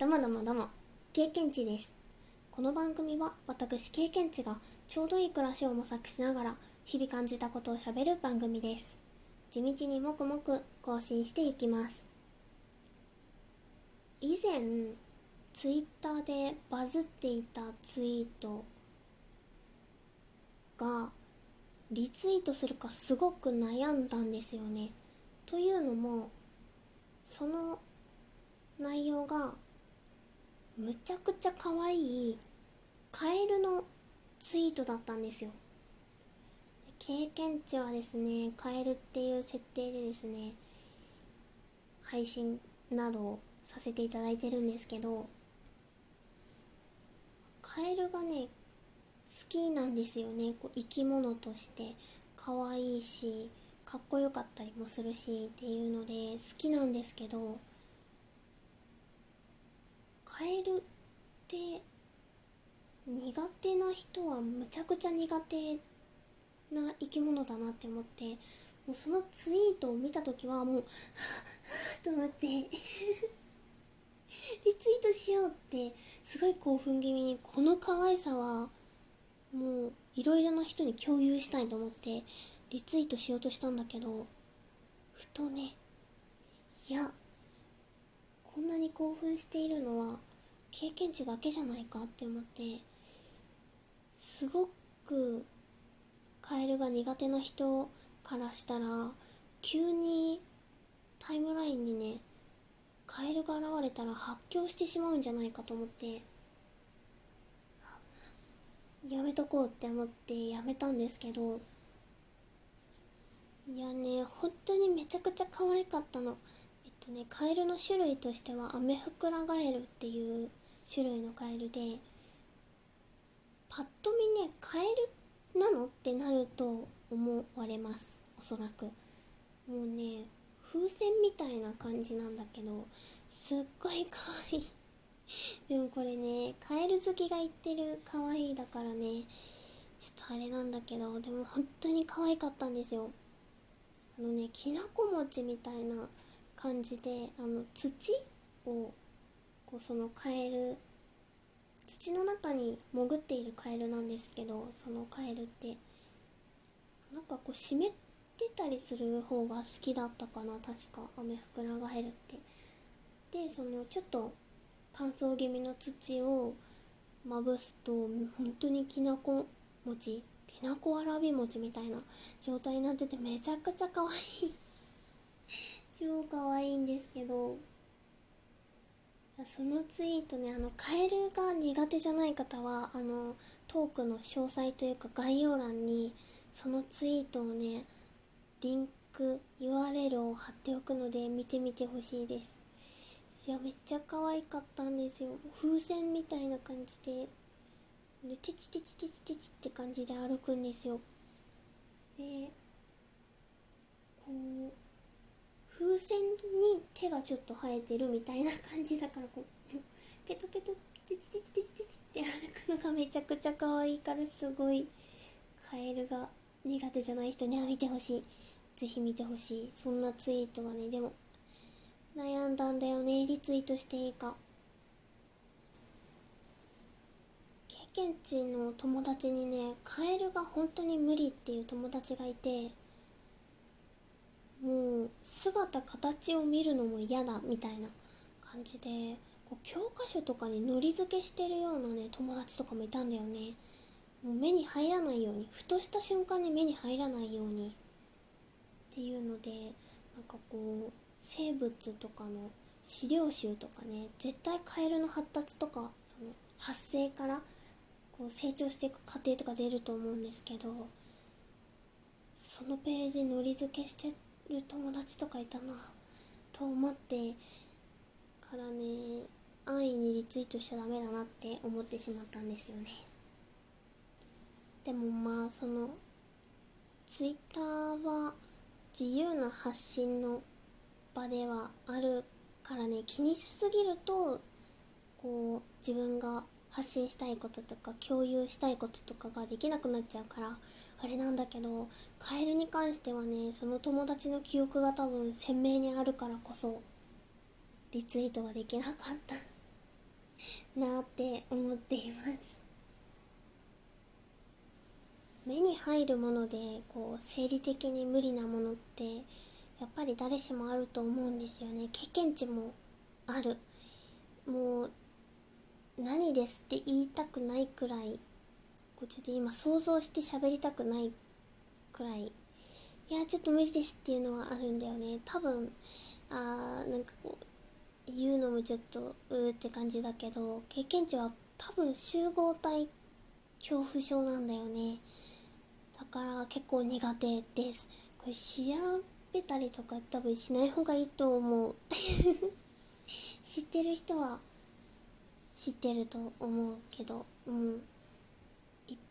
どもどもども。経験値です。この番組は私経験値がちょうどいい暮らしを模索しながら日々感じたことをしゃべる番組です。地道にもくもく更新していきます。以前ツイッターでバズっていたツイートがリツイートするかすごく悩んだんですよね。というのもその内容がむちゃくちゃ可愛いカエルのツイートだったんですよ。経験値はですねカエルっていう設定でですね配信などをさせていただいてるんですけどカエルがね好きなんですよね。こう生き物として。可愛いしかっこよかったりもするしっていうので好きなんですけどカエルって苦手な人はむちゃくちゃ苦手な生き物だなって思ってもうそのツイートを見た時はもう と思って。リツイートしようってすごい興奮気味にこの可愛さはもういろいろな人に共有したいと思ってリツイートしようとしたんだけどふとねいやこんなに興奮しているのは経験値だけじゃないかって思ってすごくカエルが苦手な人からしたら急にタイムラインにねカエルが現れたら発狂してしまうんじゃないかと思ってやめとこうって思ってやめたんですけどいやね本当にめちゃくちゃ可愛かったの。えっとねカエルの種類としてはアメフクラガエルっていう種類のカエルでパッと見ねカエルなのってなると思われます。おそらく。もうね風船みたいな感じなんだけどすっごい可愛い。でもこれねカエル好きが言ってる可愛いだからねちょっとあれなんだけどでも本当に可愛かったんですよ。あのねきなこ餅みたいな感じであの土をこうそのカエル土の中に潜っているカエルなんですけどそのカエルってなんかこう湿ってたりする方が好きだったかな確かアメフクラガエルって。でそのちょっと乾燥気味の土をまぶすと本当にきなこ餅きなこわらび餅みたいな状態になっててめちゃくちゃ可愛い。超可愛いんですけどそのツイートねあのカエルが苦手じゃない方はあのトークの詳細というか概要欄にそのツイートをねリンク URL を貼っておくので見てみてほしいです。いやめっちゃ可愛かったんですよ。風船みたいな感じででテチテチテチテチって感じで歩くんですよ。でこう風船に手がちょっと生えてるみたいな感じだからこう ペトペトテチテチテチテチって歩くのがめちゃくちゃ可愛いからすごいカエルが苦手じゃない人には見てほしい。ぜひ見てほしい。そんなツイートがねでも悩んだんだよね。リツイートしていいか。経験値の友達にねカエルが本当に無理っていう友達がいてもう姿形を見るのも嫌だみたいな感じでこう教科書とかにのり付けしてるようなね友達とかもいたんだよね。もう目に入らないようにふとした瞬間に目に入らないように。っていうのでなんかこう生物とかの資料集とかね絶対カエルの発達とかその発生からこう成長していく過程とか出ると思うんですけどそのページのり付けしてる友達とかいたな。と思ってからね安易にリツイートしちゃダメだなって思ってしまったんですよね。でもまあそのツイッターは自由な発信の場ではあるからね気にしすぎるとこう自分が発信したいこととか共有したいこととかができなくなっちゃうからあれなんだけどカエルに関してはねその友達の記憶が多分鮮明にあるからこそリツイートができなかった なって思っています。目に入るものでこう生理的に無理なものってやっぱり誰しもあると思うんですよね。経験値もある。もう何ですって言いたくないくらいこうちょっと今想像して喋りたくないくらい。いやちょっと無理ですっていうのはあるんだよね。多分あーなんかこう言うのもちょっとうーって感じだけど経験値は多分集合体恐怖症なんだよね。だから結構苦手です。これ調べたりとか多分しない方がいいと思う。知ってる人は知ってると思うけど。うん。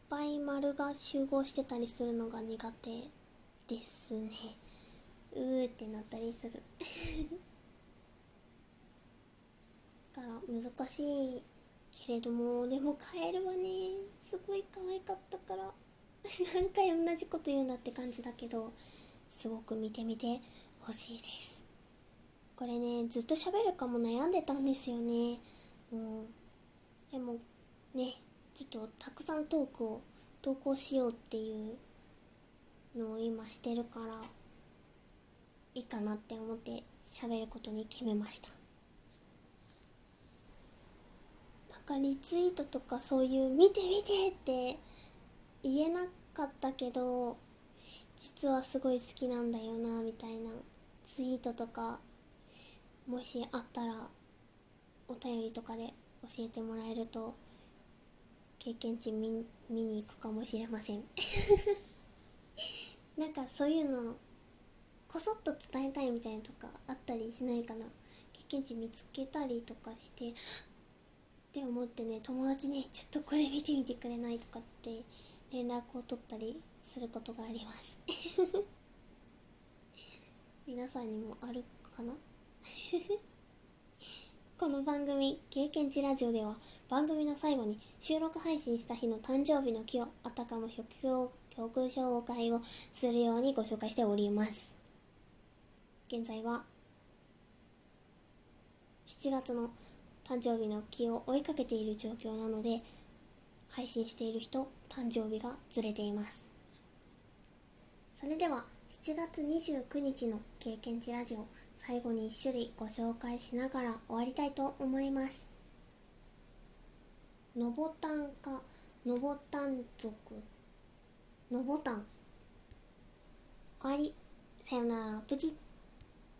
ぱい丸が集合してたりするのが苦手ですね。うーってなったりする。だから難しいけれどもでもカエルはねすごい可愛かったから 何回同じこと言うんだって感じだけどすごく見てみてほしいです。これねずっと喋るかも悩んでたんですよね。うん。でもねちょっとたくさんトークを投稿しようっていうのを今してるからいいかなって思って喋ることに決めましたなんかリツイートとかそういう「見て見て!」って言えなかったけど実はすごい好きなんだよなみたいなツイートとかもしあったらお便りとかで教えてもらえると経験値見見に行くかもしれません。なんかそういうのこそっと伝えたいみたいなとかあったりしないかな。経験値見つけたりとかしてって思ってね友達に「ちょっとこれ見てみてくれない?」とかって連絡を取ったりすることがあります。皆さんにもあるかな？この番組「経験値ラジオ」では番組の最後に収録配信した日の誕生日の日をあたかも曲曲紹介をするようにご紹介しております。現在は7月の誕生日の日を追いかけている状況なので配信している人誕生日がずれています。それでは7月29日の経験値ラジオ最後に1種類ご紹介しながら終わりたいと思います。のぼたんかのぼたん族。のぼたん。終わり。さよなら。プチッ。